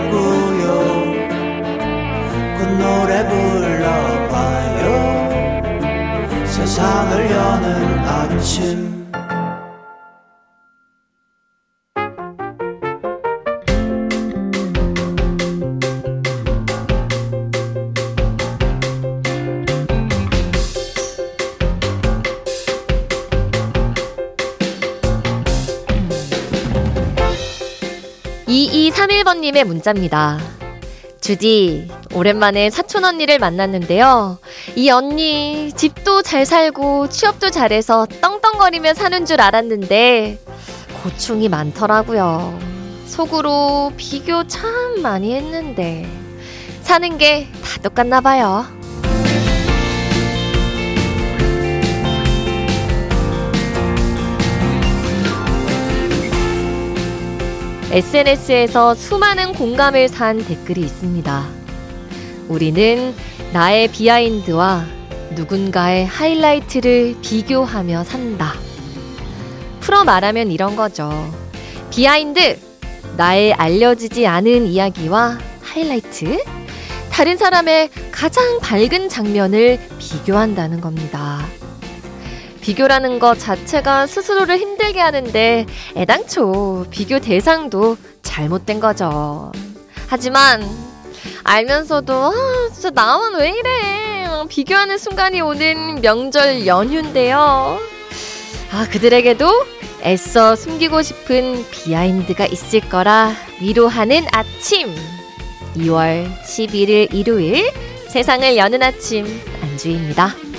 그 노래 불러봐요 세상을 여는 아침 이이삼일번님의 문자입니다. 주디, 오랜만에 사촌 언니를 만났는데요. 이 언니, 집도 잘 살고 취업도 잘해서 떵떵거리며 사는 줄 알았는데, 고충이 많더라고요. 속으로 비교 참 많이 했는데, 사는 게 다 똑같나 봐요. SNS에서 수많은 공감을 산 댓글이 있습니다. 우리는 나의 behind와 누군가의 하이라이트를 비교하며 산다. 풀어 말하면 이런 거죠. behind, 나의 알려지지 않은 이야기와 하이라이트, 다른 사람의 가장 밝은 장면을 비교한다는 겁니다. 비교라는 것 자체가 스스로를 힘들게 하는데 애당초 비교 대상도 잘못된 거죠. 하지만 알면서도 아, 진짜 나만 왜 이래 비교하는 순간이 오는 명절 연휴인데요. 아 그들에게도 애써 숨기고 싶은 비하인드가 있을 거라 위로하는 아침 2월 11일 일요일 세상을 여는 아침 안주입니다.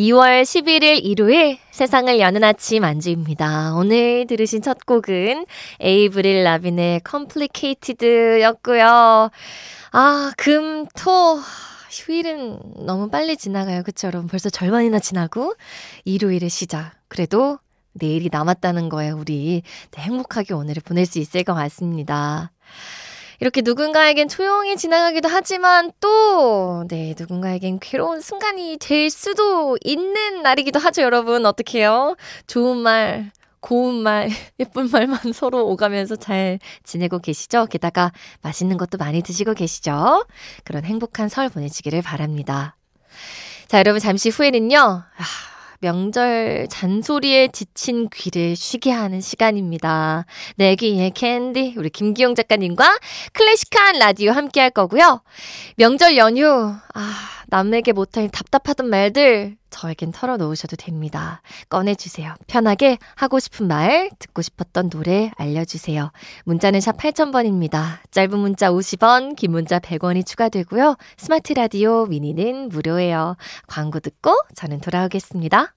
2월 11일 일요일 세상을 여는 아침 안주입니다. 오늘 들으신 첫 곡은 에이브릴 라빈의 Complicated 였고요. 아, 금, 토, 휴일은 너무 빨리 지나가요. 그쵸, 여러분? 벌써 절반이나 지나고 일요일의 시작. 그래도 내일이 남았다는 거에 우리 네, 행복하게 오늘을 보낼 수 있을 것 같습니다. 이렇게 누군가에겐 조용히 지나가기도 하지만 또, 네, 누군가에겐 괴로운 순간이 될 수도 있는 날이기도 하죠, 여러분. 어떡해요? 좋은 말, 고운 말, 예쁜 말만 서로 오가면서 잘 지내고 계시죠? 게다가 맛있는 것도 많이 드시고 계시죠? 그런 행복한 설 보내시기를 바랍니다. 자, 여러분, 잠시 후에는요, 아, 명절 잔소리에 지친 귀를 쉬게 하는 시간입니다. 내 귀의 캔디, 우리 김기용 작가님과 클래식한 라디오 함께 할 거고요. 명절 연휴, 아, 남에게 못할 답답하던 말들 저에겐 털어놓으셔도 됩니다. 꺼내주세요. 편하게 하고 싶은 말, 듣고 싶었던 노래 알려주세요. 문자는 샵 8000번입니다. 짧은 문자 50원, 긴 문자 100원이 추가되고요. 스마트 라디오 미니는 무료예요. 광고 듣고 저는 돌아오겠습니다.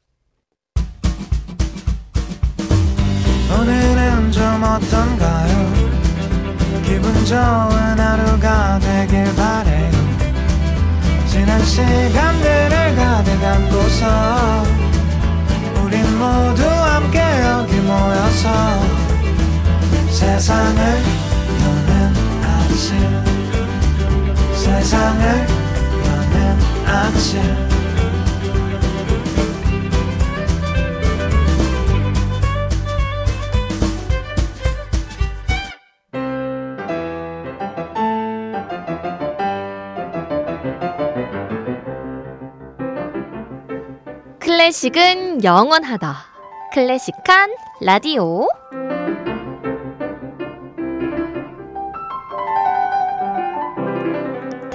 오늘은 좀 어떤가요? 기분 좋은 하루가 되길 바래요. 지난 시간들을 가득 안고서 우린 모두 함께 여기 모여서 세상을 여는 아침. 세상을 여는 아침 클래식은 영원하다. 클래식한 라디오.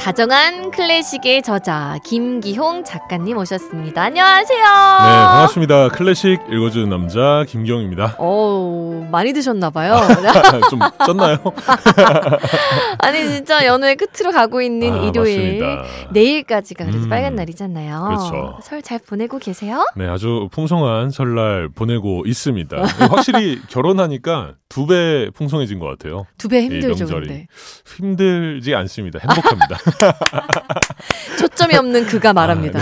다정한 클래식의 저자 김기홍 작가님 오셨습니다. 안녕하세요. 네, 반갑습니다. 클래식 읽어주는 남자 김기홍입니다. 오, 많이 드셨나 봐요. 좀 쪘나요? 아니 진짜 연휴의 끝으로 가고 있는 아, 일요일 맞습니다. 내일까지가 그래도 음, 빨간 날이잖아요. 그렇죠. 설 잘 보내고 계세요? 네, 아주 풍성한 설날 보내고 있습니다. 확실히 결혼하니까 두 배 풍성해진 것 같아요. 두배이 힘들죠. 근데. 힘들지 않습니다. 행복합니다. 초점이 없는 그가 말합니다.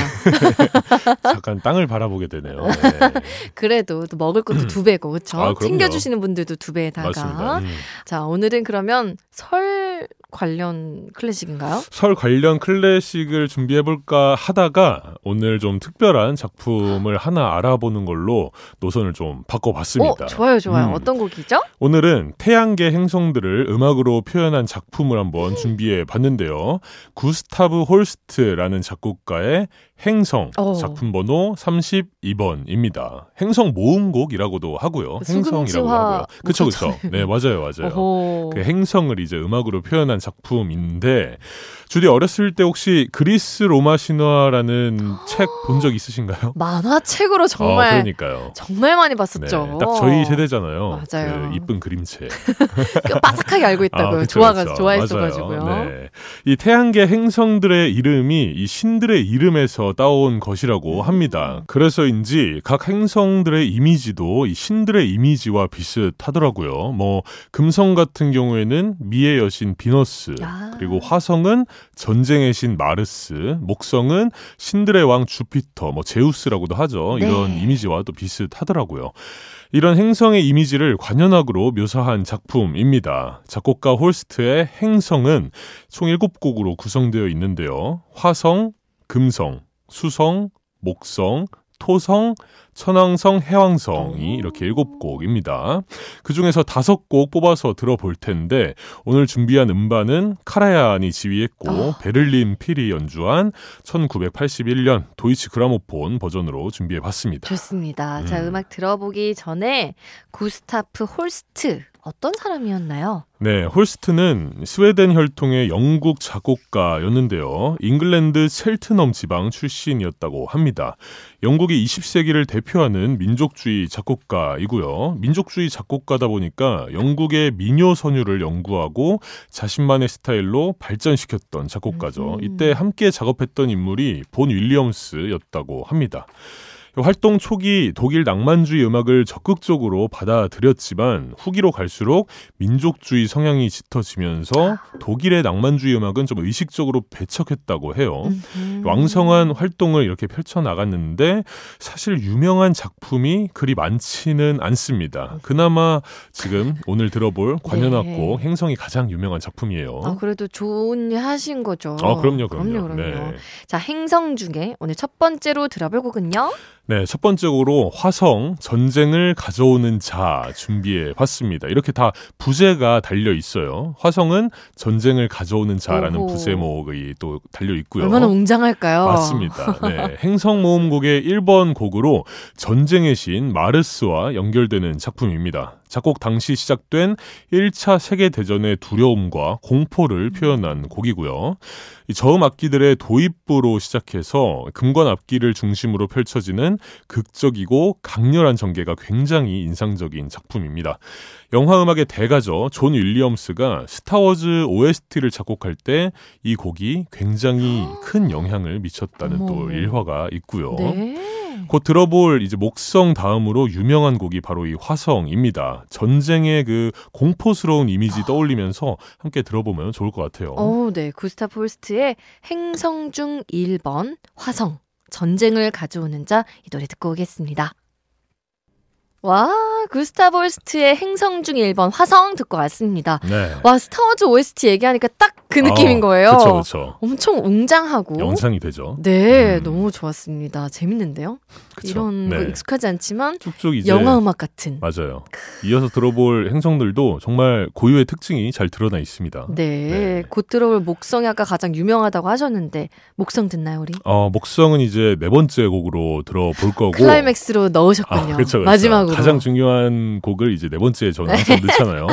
잠깐 땅을 바라보게 되네요. 네. 그래도 또 먹을 것도 두 배고, 그렇죠? 아. 챙겨주시는 분들도 두 배에다가. 음. 자, 오늘은 그러면 설 관련 클래식인가요? 설 관련 클래식을 준비해볼까 하다가 오늘 좀 특별한 작품을 하나 알아보는 걸로 노선을 좀 바꿔봤습니다. 어, 좋아요, 좋아요. 음. 어떤 곡이죠? 오늘은 태양계 행성들을 음악으로 표현한 작품을 한번 준비해 봤는데요. 구스타브 홀스트라는 작곡가의 행성 어. 작품 번호 32번입니다. 행성 모음곡이라고도 하고요. 행성이라고 수금지화 하고요. 그쵸 뭐 그쵸. 네 맞아요 맞아요. 오호. 그 행성을 이제 음악으로 표현한 작품인데 주디 어렸을 때 혹시 그리스 로마 신화라는 책 본 적 있으신가요? 만화책으로 정말 어, 그러니까요. 정말 많이 네, 봤었죠. 딱 저희 세대잖아요. 맞아요. 그 이쁜 그림체. 그 바삭하게 알고 있다고요. 아, 좋아가. 좋아했어가지고요. 네. 이 태양계 행성들의 이름이 이 신들의 이름에서 따온 것이라고 음. 합니다. 그래서인지 각 행성들의 이미지도 이 신들의 이미지와 비슷하더라고요. 뭐 금성 같은 경우에는 미의 여신 비너스, 아. 그리고 화성은 전쟁의 신 마르스, 목성은 신들의 왕 주피터, 뭐 제우스라고도 하죠. 네. 이런 이미지와 또 비슷하더라고요. 이런 행성의 이미지를 관현악으로 묘사한 작품입니다. 작곡가 홀스트의 행성은 총 7곡으로 구성되어 있는데요. 화성, 금성, 수성, 목성, 토성, 천왕성, 해왕성이 이렇게 7곡입니다. 그 중에서 5곡 뽑아서 들어볼 텐데 오늘 준비한 음반은 카라얀이 지휘했고 아. 베를린 필이 연주한 1981년 도이치 그라모폰 버전으로 준비해 봤습니다. 좋습니다. 자, 음. 음악 들어보기 전에 구스타프 홀스트 어떤 사람이었나요? 네, 홀스트는 스웨덴 혈통의 영국 작곡가였는데요. 잉글랜드 첼트넘 지방 출신이었다고 합니다. 영국이 20세기를 대표하는 민족주의 작곡가이고요. 민족주의 작곡가다 보니까 영국의 민요 선율을 연구하고 자신만의 스타일로 발전시켰던 작곡가죠. 음. 이때 함께 작업했던 인물이 본 윌리엄스였다고 합니다. 활동 초기 독일 낭만주의 음악을 적극적으로 받아들였지만 후기로 갈수록 민족주의 성향이 짙어지면서 독일의 낭만주의 음악은 좀 의식적으로 배척했다고 해요. 음흠. 왕성한 활동을 이렇게 펼쳐 나갔는데 사실 유명한 작품이 그리 많지는 않습니다. 그나마 지금 오늘 들어볼 관현악곡 네. 행성이 가장 유명한 작품이에요. 아, 그래도 좋은 일 하신 거죠. 어, 그럼요, 그럼요. 그럼요, 그럼요. 네. 자, 행성 중에 오늘 첫 번째로 들어볼 곡은요? 네, 첫 번째로 화성 전쟁을 가져오는 자 준비해 봤습니다. 이렇게 다 부제가 달려 있어요. 화성은 전쟁을 가져오는 자라는 오호. 부제목이 또 달려 있고요. 얼마나 웅장할까요? 맞습니다. 네, 행성 모음곡의 1번 곡으로 전쟁의 신 마르스와 연결되는 작품입니다. 작곡 당시 시작된 1차 세계대전의 두려움과 공포를 표현한 곡이고요. 이 저음 악기들의 도입부로 시작해서 금관 악기를 중심으로 펼쳐지는 극적이고 강렬한 전개가 굉장히 인상적인 작품입니다. 영화 음악의 대가죠. 존 윌리엄스가 스타워즈 OST를 작곡할 때 이 곡이 굉장히 큰 영향을 미쳤다는 또. 일화가 있고요. 네. 곧 들어볼 이제 목성 다음으로 유명한 곡이 바로 이 화성입니다. 전쟁의 그 공포스러운 이미지 떠올리면서 함께 들어보면 좋을 것 같아요. 어, 네. 구스타프 홀스트의 행성 중 1번 화성 전쟁을 가져오는 자 이 노래 듣고 오겠습니다. 와, 구스타프 홀스트의 행성 중 1번 화성 듣고 왔습니다. 네. 와, 스타워즈 OST 얘기하니까 딱 그 느낌인 거예요. 그렇죠, 그렇죠. 엄청 웅장하고 영상이 되죠. 네, 음. 너무 좋았습니다. 재밌는데요? 그쵸. 이런 거 네. 익숙하지 않지만 쭉쭉 이제 영화 음악 같은. 맞아요. 이어서 들어볼 행성들도 정말 고유의 특징이 잘 드러나 있습니다. 네, 네. 곧 들어올 목성이 아까 가장 유명하다고 하셨는데 목성 듣나요 우리? 어, 목성은 이제 네 번째 곡으로 들어볼 거고 클라이맥스로 넣으셨군요. 아, 그렇죠, 그렇죠. 마지막으로. 가장 중요한 곡을 이제 네 번째에 저는 항상 넣잖아요.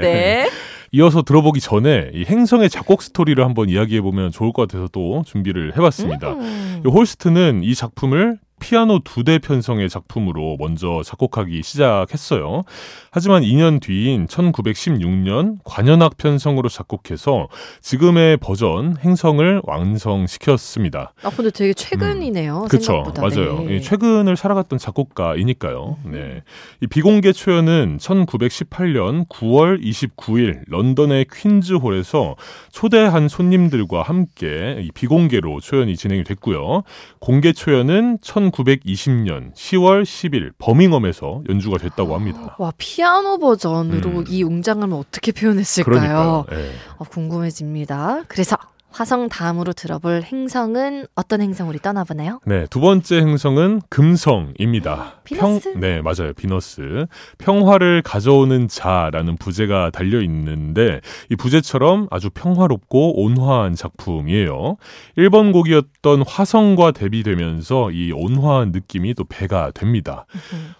네. 이어서 들어보기 전에 이 행성의 작곡 스토리를 한번 이야기해 보면 좋을 것 같아서 또 준비를 해봤습니다. 음. 이 홀스트는 이 작품을 피아노 두 대 편성의 작품으로 먼저 작곡하기 시작했어요. 하지만 2년 뒤인 1916년 관현악 편성으로 작곡해서 지금의 버전 행성을 완성시켰습니다. 아 근데 되게 최근이네요. 그렇죠. 생각보다. 맞아요. 네. 이 최근을 살아갔던 작곡가이니까요. 네. 이 비공개 초연은 1918년 9월 29일 런던의 퀸즈홀에서 초대한 손님들과 함께 이 비공개로 초연이 진행이 됐고요. 공개 초연은 1920년 10월 10일 버밍엄에서 연주가 됐다고 합니다. 와 피아노 버전으로 음. 이 웅장함을 어떻게 표현했을까요? 그러니까요. 예. 어, 궁금해집니다. 그래서 화성 다음으로 들어볼 행성은 어떤 행성 우리 떠나보나요? 네, 두 번째 행성은 금성입니다. 비너스? 평, 네, 맞아요. 비너스. 평화를 가져오는 자라는 부제가 달려 있는데 이 부제처럼 아주 평화롭고 온화한 작품이에요. 1번 곡이었던 화성과 대비되면서 이 온화한 느낌이 또 배가 됩니다.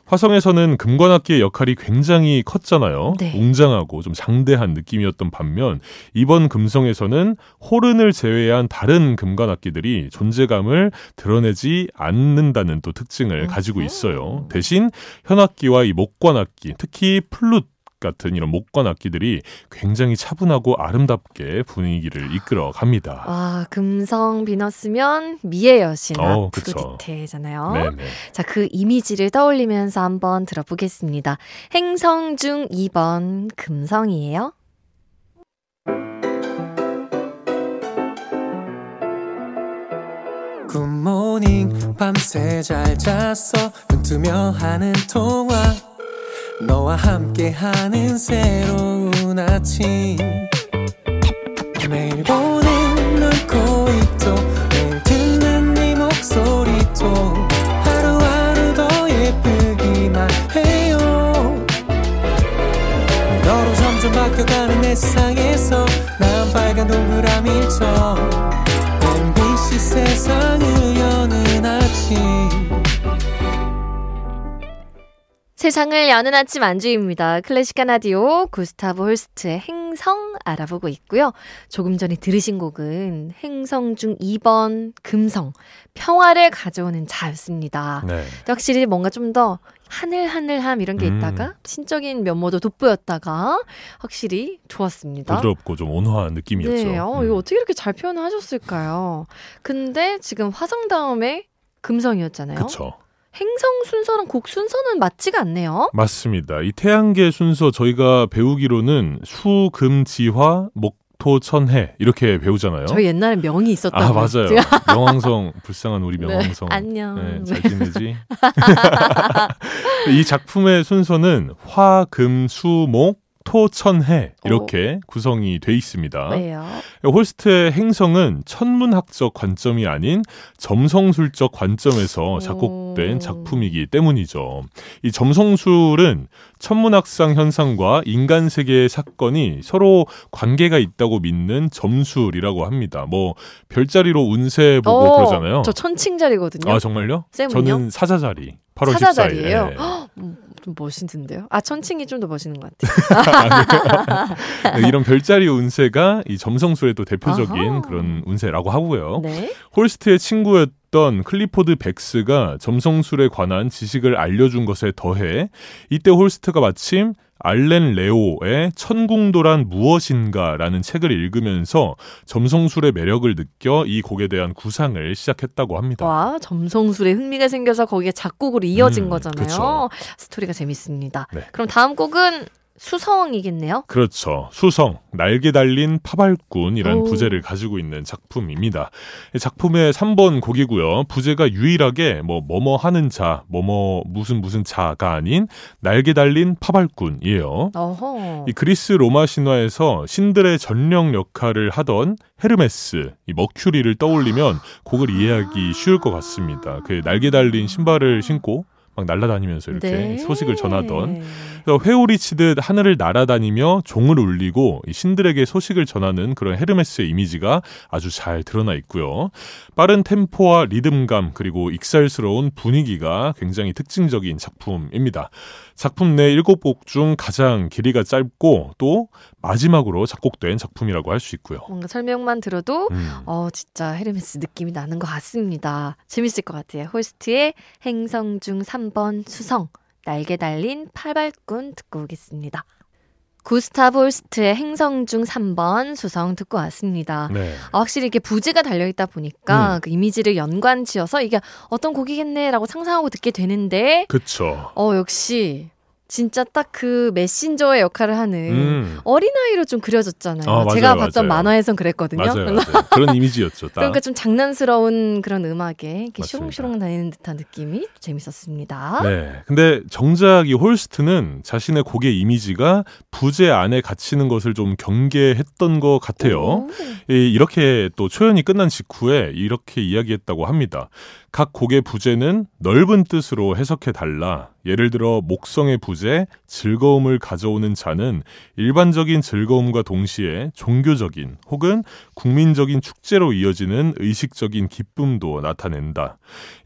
화성에서는 금관악기의 역할이 굉장히 컸잖아요. 네. 웅장하고 좀 장대한 느낌이었던 반면 이번 금성에서는 호른을 제외한 다른 금관 악기들이 존재감을 드러내지 않는다는 또 특징을 가지고 있어요. 대신 현악기와 이 목관 악기, 특히 플룻 같은 이런 목관 악기들이 굉장히 차분하고 아름답게 분위기를 이끌어 갑니다. 와 금성 비너스면 미의 여신 어. 아프로디테잖아요. 네네. 자, 그 이미지를 떠올리면서 한번 들어보겠습니다. 행성 중 2번 금성이에요. 굿모닝 밤새 잘 잤어? 눈 뜨며 하는 통화. 너와 함께하는 새로운 아침. 매일 보는 널 코익도 매일 듣는 네 목소리도. 하루하루 더 예쁘기만 해요. 너로 점점 바뀌어가는 내 세상에서 난 빨간 동그라미처럼 세상을 여는 아침 세상을 여는 아침 안주입니다. 클래식한 라디오 구스타브 홀스트의 행성 알아보고 있고요. 조금 전에 들으신 곡은 행성 중 2번 금성 평화를 가져오는 자였습니다. 네. 확실히 뭔가 좀더 하늘하늘함 이런 게 음. 있다가 신적인 면모도 돋보였다가 확실히 좋았습니다. 부드럽고 좀 온화한 느낌이었죠. 네, 어, 음. 이거 어떻게 이렇게 잘 표현을 하셨을까요? 근데 지금 화성 다음에 금성이었잖아요. 그쵸. 행성 순서랑 곡 순서는 맞지가 않네요. 맞습니다. 이 태양계 순서 저희가 배우기로는 수, 금, 지화, 목, 토, 천, 해 이렇게 배우잖아요. 저희 옛날에 명이 있었다고. 아 맞아요. 제가- 명왕성 불쌍한 우리 네, 명왕성. 안녕. 네, 잘 지내지? 이 작품의 순서는 화, 금, 수, 목, 토, 천, 해 이렇게 구성이 돼 있습니다. 왜요? 홀스트의 행성은 천문학적 관점이 아닌 점성술적 관점에서 작곡된 오. 작품이기 때문이죠. 이 점성술은 천문학상 현상과 인간 세계의 사건이 서로 관계가 있다고 믿는 점술이라고 합니다. 뭐 별자리로 운세 보고 어, 그러잖아요. 저 천칭 자리거든요. 아 정말요? 쌤은요? 저는 사자 자리. 8월 사자자리예요. 14일. 헉, 음, 좀 멋있는데요. 아 천칭이 좀 더 멋있는 것 같아요. 네, 이런 별자리 운세가 이 점성술의 또 대표적인 아하. 그런 운세라고 하고요. 네. 홀스트의 친구였던 클리포드 백스가 점성술에 관한 지식을 알려준 것에 더해 이때 홀스트가 마침 알렌 레오의 천궁도란 무엇인가라는 책을 읽으면서 점성술의 매력을 느껴 이 곡에 대한 구상을 시작했다고 합니다. 와 점성술에 흥미가 생겨서 거기에 작곡으로 이어진 음, 거잖아요. 그쵸. 스토리가 재밌습니다. 네. 그럼 다음 곡은 수성이겠네요. 그렇죠. 수성, 날개 달린 파발꾼이라는 오. 부제를 가지고 있는 작품입니다. 이 작품의 3번 곡이고요. 부제가 유일하게 뭐 뭐뭐 하는 자, 뭐뭐 무슨 무슨 자가 아닌 날개 달린 파발꾼이에요. 어허. 이 그리스 로마 신화에서 신들의 전령 역할을 하던 헤르메스, 이 머큐리를 떠올리면 곡을 이해하기 쉬울 것 같습니다. 그 날개 달린 신발을 신고 막 날아다니면서 이렇게 네. 소식을 전하던 그래서 회오리 치듯 하늘을 날아다니며 종을 울리고 이 신들에게 소식을 전하는 그런 헤르메스의 이미지가 아주 잘 드러나 있고요. 빠른 템포와 리듬감 그리고 익살스러운 분위기가 굉장히 특징적인 작품입니다. 작품 내 일곱 곡중 가장 길이가 짧고 또 마지막으로 작곡된 작품이라고 할 수 있고요. 뭔가 설명만 들어도 음. 어 진짜 헤르메스 느낌이 나는 것 같습니다. 재밌을 것 같아요. 홀스트의 행성 중 3번 수성 날개 달린 팔발꾼 듣고 오겠습니다. 구스타브 홀스트의 행성 중 3번 수성 듣고 왔습니다. 네. 아, 확실히 이렇게 부제가 달려있다 보니까 음. 그 이미지를 연관 지어서 이게 어떤 곡이겠네라고 상상하고 듣게 되는데 그쵸. 어 역시 진짜 딱 그 메신저의 역할을 하는 음. 어린아이로 좀 그려졌잖아요. 아, 맞아요, 제가 봤던 맞아요. 만화에선 그랬거든요. 맞아요. 그런 이미지였죠. 딱. 그러니까 좀 장난스러운 그런 음악에 이렇게. 시롱시롱 다니는 듯한 느낌이 재밌었습니다. 네. 근데 정작 이 홀스트는 자신의 곡의 이미지가 부제 안에 갇히는 것을 좀 경계했던 것 같아요. 오. 이- 이렇게 또 초연이 끝난 직후에 이렇게 이야기했다고 합니다. 각 곡의 부제는 넓은 뜻으로 해석해 달라. 예를 들어 목성의 부제 즐거움을 가져오는 자는 일반적인 즐거움과 동시에 종교적인 혹은 국민적인 축제로 이어지는 의식적인 기쁨도 나타낸다.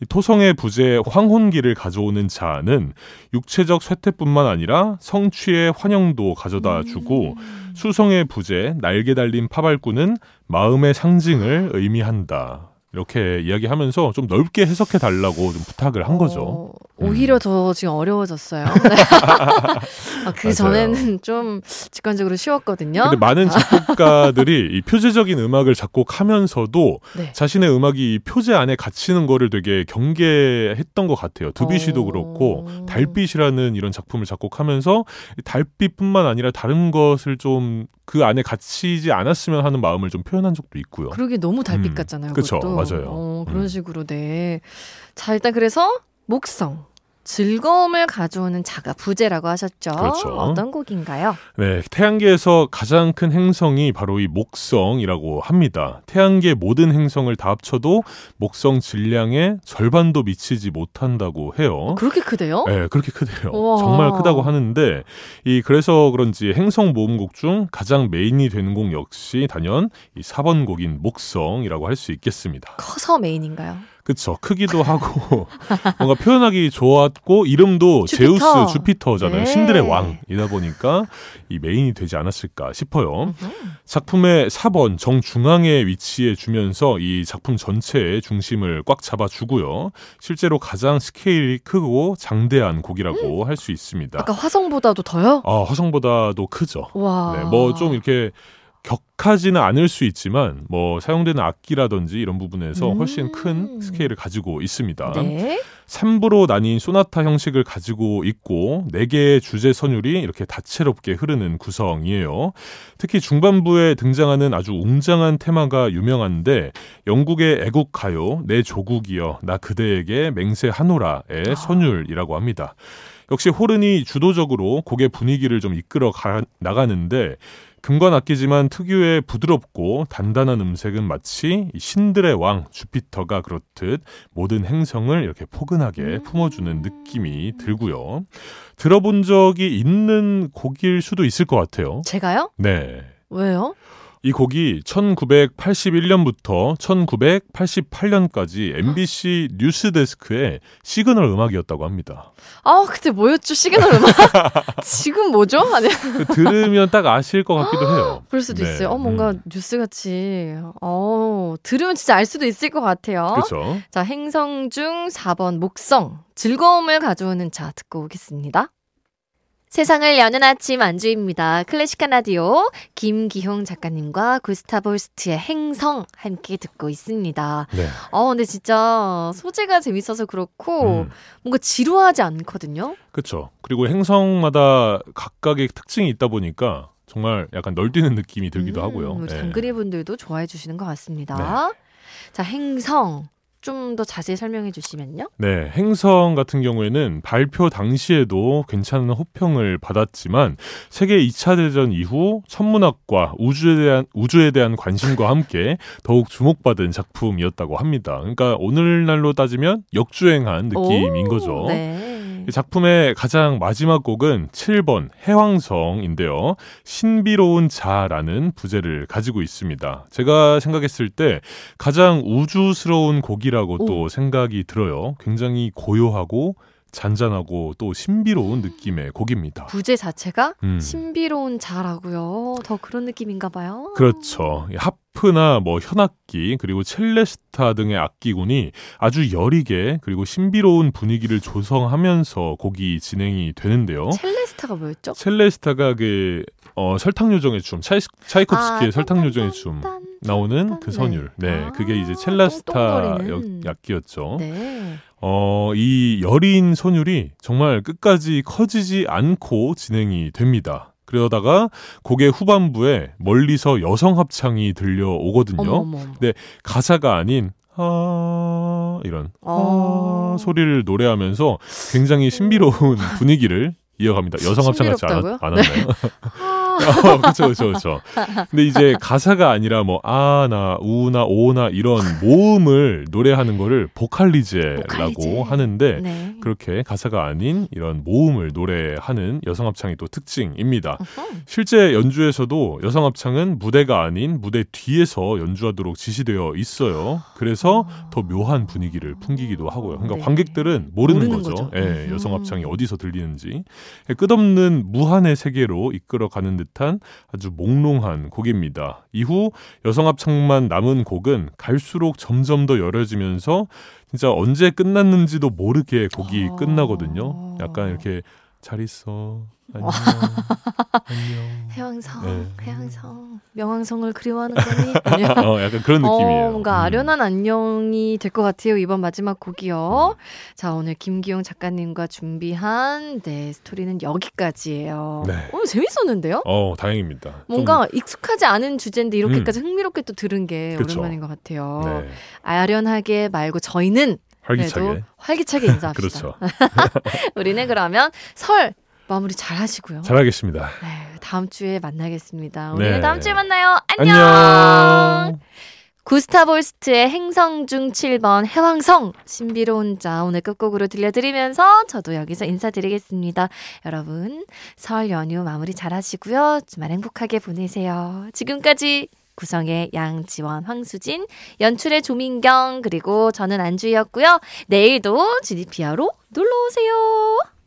이 토성의 부제 황혼기를 가져오는 자는 육체적 쇠퇴뿐만 아니라 성취의 환영도 가져다 주고 수성의 부제 날개 달린 파발꾼은 마음의 상징을 의미한다. 이렇게 이야기하면서 좀 넓게 해석해 달라고 좀 부탁을 한 거죠. 어, 오히려 더 지금 어려워졌어요. 아, 그. 전에는 좀 직관적으로 쉬웠거든요. 근데 많은 작곡가들이 이 표제적인 음악을 작곡하면서도 네. 자신의 음악이 이 표제 안에 갇히는 거를 되게 경계했던 것 같아요. 드뷔시도 어. 그렇고 달빛이라는 이런 작품을 작곡하면서 이 달빛뿐만 아니라 다른 것을 좀 그 안에 갇히지 않았으면 하는 마음을 좀 표현한 적도 있고요. 그러게 너무 달빛 음, 같잖아요. 그것도. 맞아요. 어, 그런 음. 식으로 네. 자 일단 그래서 목성 즐거움을 가져오는 자가 부제라고 하셨죠. 그렇죠. 어떤 곡인가요? 네, 태양계에서 가장 큰 행성이 바로 이 목성이라고 합니다. 태양계 모든 행성을 다 합쳐도 목성 질량의 절반도 미치지 못한다고 해요. 그렇게 크대요? 네, 그렇게 크대요. 우와. 정말 크다고 하는데 이 그래서 그런지 행성 모음곡 중 가장 메인이 되는 곡 역시 단연 이 4번 곡인 목성이라고 할 수 있겠습니다. 커서 메인인가요? 그쵸. 크기도 하고 뭔가 표현하기 좋았고 이름도 주피터. 제우스 주피터잖아요. 네. 신들의 왕이다 보니까 이 메인이 되지 않았을까 싶어요. 작품의 4번 정중앙에 위치해 주면서 이 작품 전체의 중심을 꽉 잡아주고요. 실제로 가장 스케일이 크고 장대한 곡이라고 할수 있습니다. 음. 아까 화성보다도 더요? 아, 화성보다도 크죠. 와. 네, 뭐 좀 이렇게 격하지는 않을 수 있지만 뭐 사용되는 악기라든지 이런 부분에서 훨씬 음. 큰 스케일을 가지고 있습니다. 네. 3부로 나뉜 소나타 형식을 가지고 있고 4개의 주제 선율이 이렇게 다채롭게 흐르는 구성이에요. 특히 중반부에 등장하는 아주 웅장한 테마가 유명한데 영국의 애국 가요 내 조국이여 나 그대에게 맹세하노라의 선율이라고 합니다. 역시 호른이 주도적으로 곡의 분위기를 좀 이끌어 가, 나가는데 금관 악기지만 특유의 부드럽고 단단한 음색은 마치 이 신들의 왕 주피터가 그렇듯 모든 행성을 이렇게 포근하게 품어주는 느낌이 들고요. 들어본 적이 있는 곡일 수도 있을 것 같아요. 제가요? 네. 왜요? 이 곡이 1981년부터 1988년까지 MBC 뉴스데스크의 시그널 음악이었다고 합니다. 아, 그때 뭐였죠? 시그널 음악? 지금 뭐죠? 아니, 그 들으면 딱 아실 것 같기도 해요. 그럴 수도 네, 있어요. 어, 뭔가 음. 뉴스같이. 어, 들으면 진짜 알 수도 있을 것 같아요. 그렇죠. 자, 행성 중 4번 목성. 즐거움을 가져오는 자 듣고 오겠습니다. 세상을 여는 아침 안주희입니다. 클래식한 라디오 김기홍 작가님과 구스타브 홀스트의 행성 함께 듣고 있습니다. 네. 어, 근데 진짜 소재가 재밌어서 그렇고 음. 뭔가 지루하지 않거든요. 그렇죠. 그리고 행성마다 각각의 특징이 있다 보니까 정말 약간 널뛰는 느낌이 들기도 음, 하고요. 우리 네. 단그리 분들도 좋아해 주시는 것 같습니다. 자, 행성 좀 더 자세히 설명해 주시면요. 네, 행성 같은 경우에는 발표 당시에도 괜찮은 호평을 받았지만 세계 2차 대전 이후 천문학과 우주에 대한 우주에 대한 관심과 함께 더욱 주목받은 작품이었다고 합니다. 그러니까 오늘날로 따지면 역주행한 느낌인 오, 거죠. 네. 이 작품의 가장 마지막 곡은 7번 해왕성인데요. 신비로운 자라는 부제를 가지고 있습니다. 제가 생각했을 때 가장 우주스러운 곡이라고 또 생각이 들어요. 굉장히 고요하고 잔잔하고 또 신비로운 느낌의 곡입니다. 부제 자체가 음. 신비로운 자라고요. 더 그런 느낌인가 봐요. 그렇죠. 이 하프나 뭐 현악기 그리고 첼레스타 등의 악기군이 아주 여리게 그리고 신비로운 분위기를 조성하면서 곡이 진행이 되는데요. 첼레스타가 뭐였죠? 첼레스타가 그 어, 설탕 요정의 춤, 차이, 차이콥스키의 아, 설탕 요정의 춤 딴, 나오는 딴, 그 선율. 네, 아, 그게 이제. 역- 악기였죠. 네. 어, 이 여린 선율이 정말 끝까지 커지지 않고 진행이 됩니다. 그러다가 곡의 후반부에 멀리서 여성 합창이 들려오거든요. 어머 어머. 어머. 가사가 아닌 아 이런 어. 아 소리를 노래하면서 굉장히 신비로운 분위기를 이어갑니다. 여성 합창 같지 않았? 않았나요? 아. 어, 그렇죠, 그렇죠, 그렇죠. 근데 이제 가사가 아니라 뭐 아나 우나 오나 이런 모음을 노래하는 거를 보컬리제라고 보컬리제. 하는데 네. 그렇게 가사가 아닌 이런 모음을 노래하는 여성 합창이 또 특징입니다. 어허. 실제 연주에서도 여성 합창은 무대가 아닌 무대 뒤에서 연주하도록 지시되어 있어요. 그래서 더 묘한 분위기를 풍기기도 하고요. 그러니까 네. 관객들은 모르는, 모르는 거죠. 거죠. 예, 음. 여성 합창이 어디서 들리는지 끝없는 무한의 세계로 이끌어가는 듯한 아주 몽롱한 곡입니다. 이후 여성 합창만 남은 곡은 갈수록 점점 더 열어지면서 진짜 언제 끝났는지도 모르게 곡이 어. 끝나거든요. 약간 이렇게 잘 있어. 안녕. 안녕. 해왕성, 네. 해왕성, 명왕성을 그리워하는 거니? 어, 약간 그런 느낌이에요. 어, 뭔가 음. 아련한 안녕이 될 것 같아요. 이번 마지막 곡이요. 자, 오늘 김기용 작가님과 준비한 네 스토리는 여기까지예요. 네. 어, 재밌었는데요? 어, 다행입니다. 좀- 뭔가 익숙하지 않은 주제인데 이렇게까지 흥미롭게 또 들은 게 그쵸. 오랜만인 것 같아요. 네, 아련하게 말고 저희는 활기차게. 활기차게 인사합시다. 그렇죠. 우리는 그러면 설 마무리 잘 하시고요. 잘 하겠습니다. 네, 다음 주에 만나겠습니다. 우리는 네. 다음 주에 만나요. 안녕. 안녕. 구스타볼스트의 행성 중 7번 해왕성 신비로운 자 오늘 끝곡으로 들려드리면서 저도 여기서 인사드리겠습니다. 여러분 설 연휴 마무리 잘 하시고요. 주말 행복하게 보내세요. 지금까지 구성의 양지원, 황수진, 연출의 조민경 그리고 저는 안주희였고요. 내일도 GDPR로 놀러 오세요.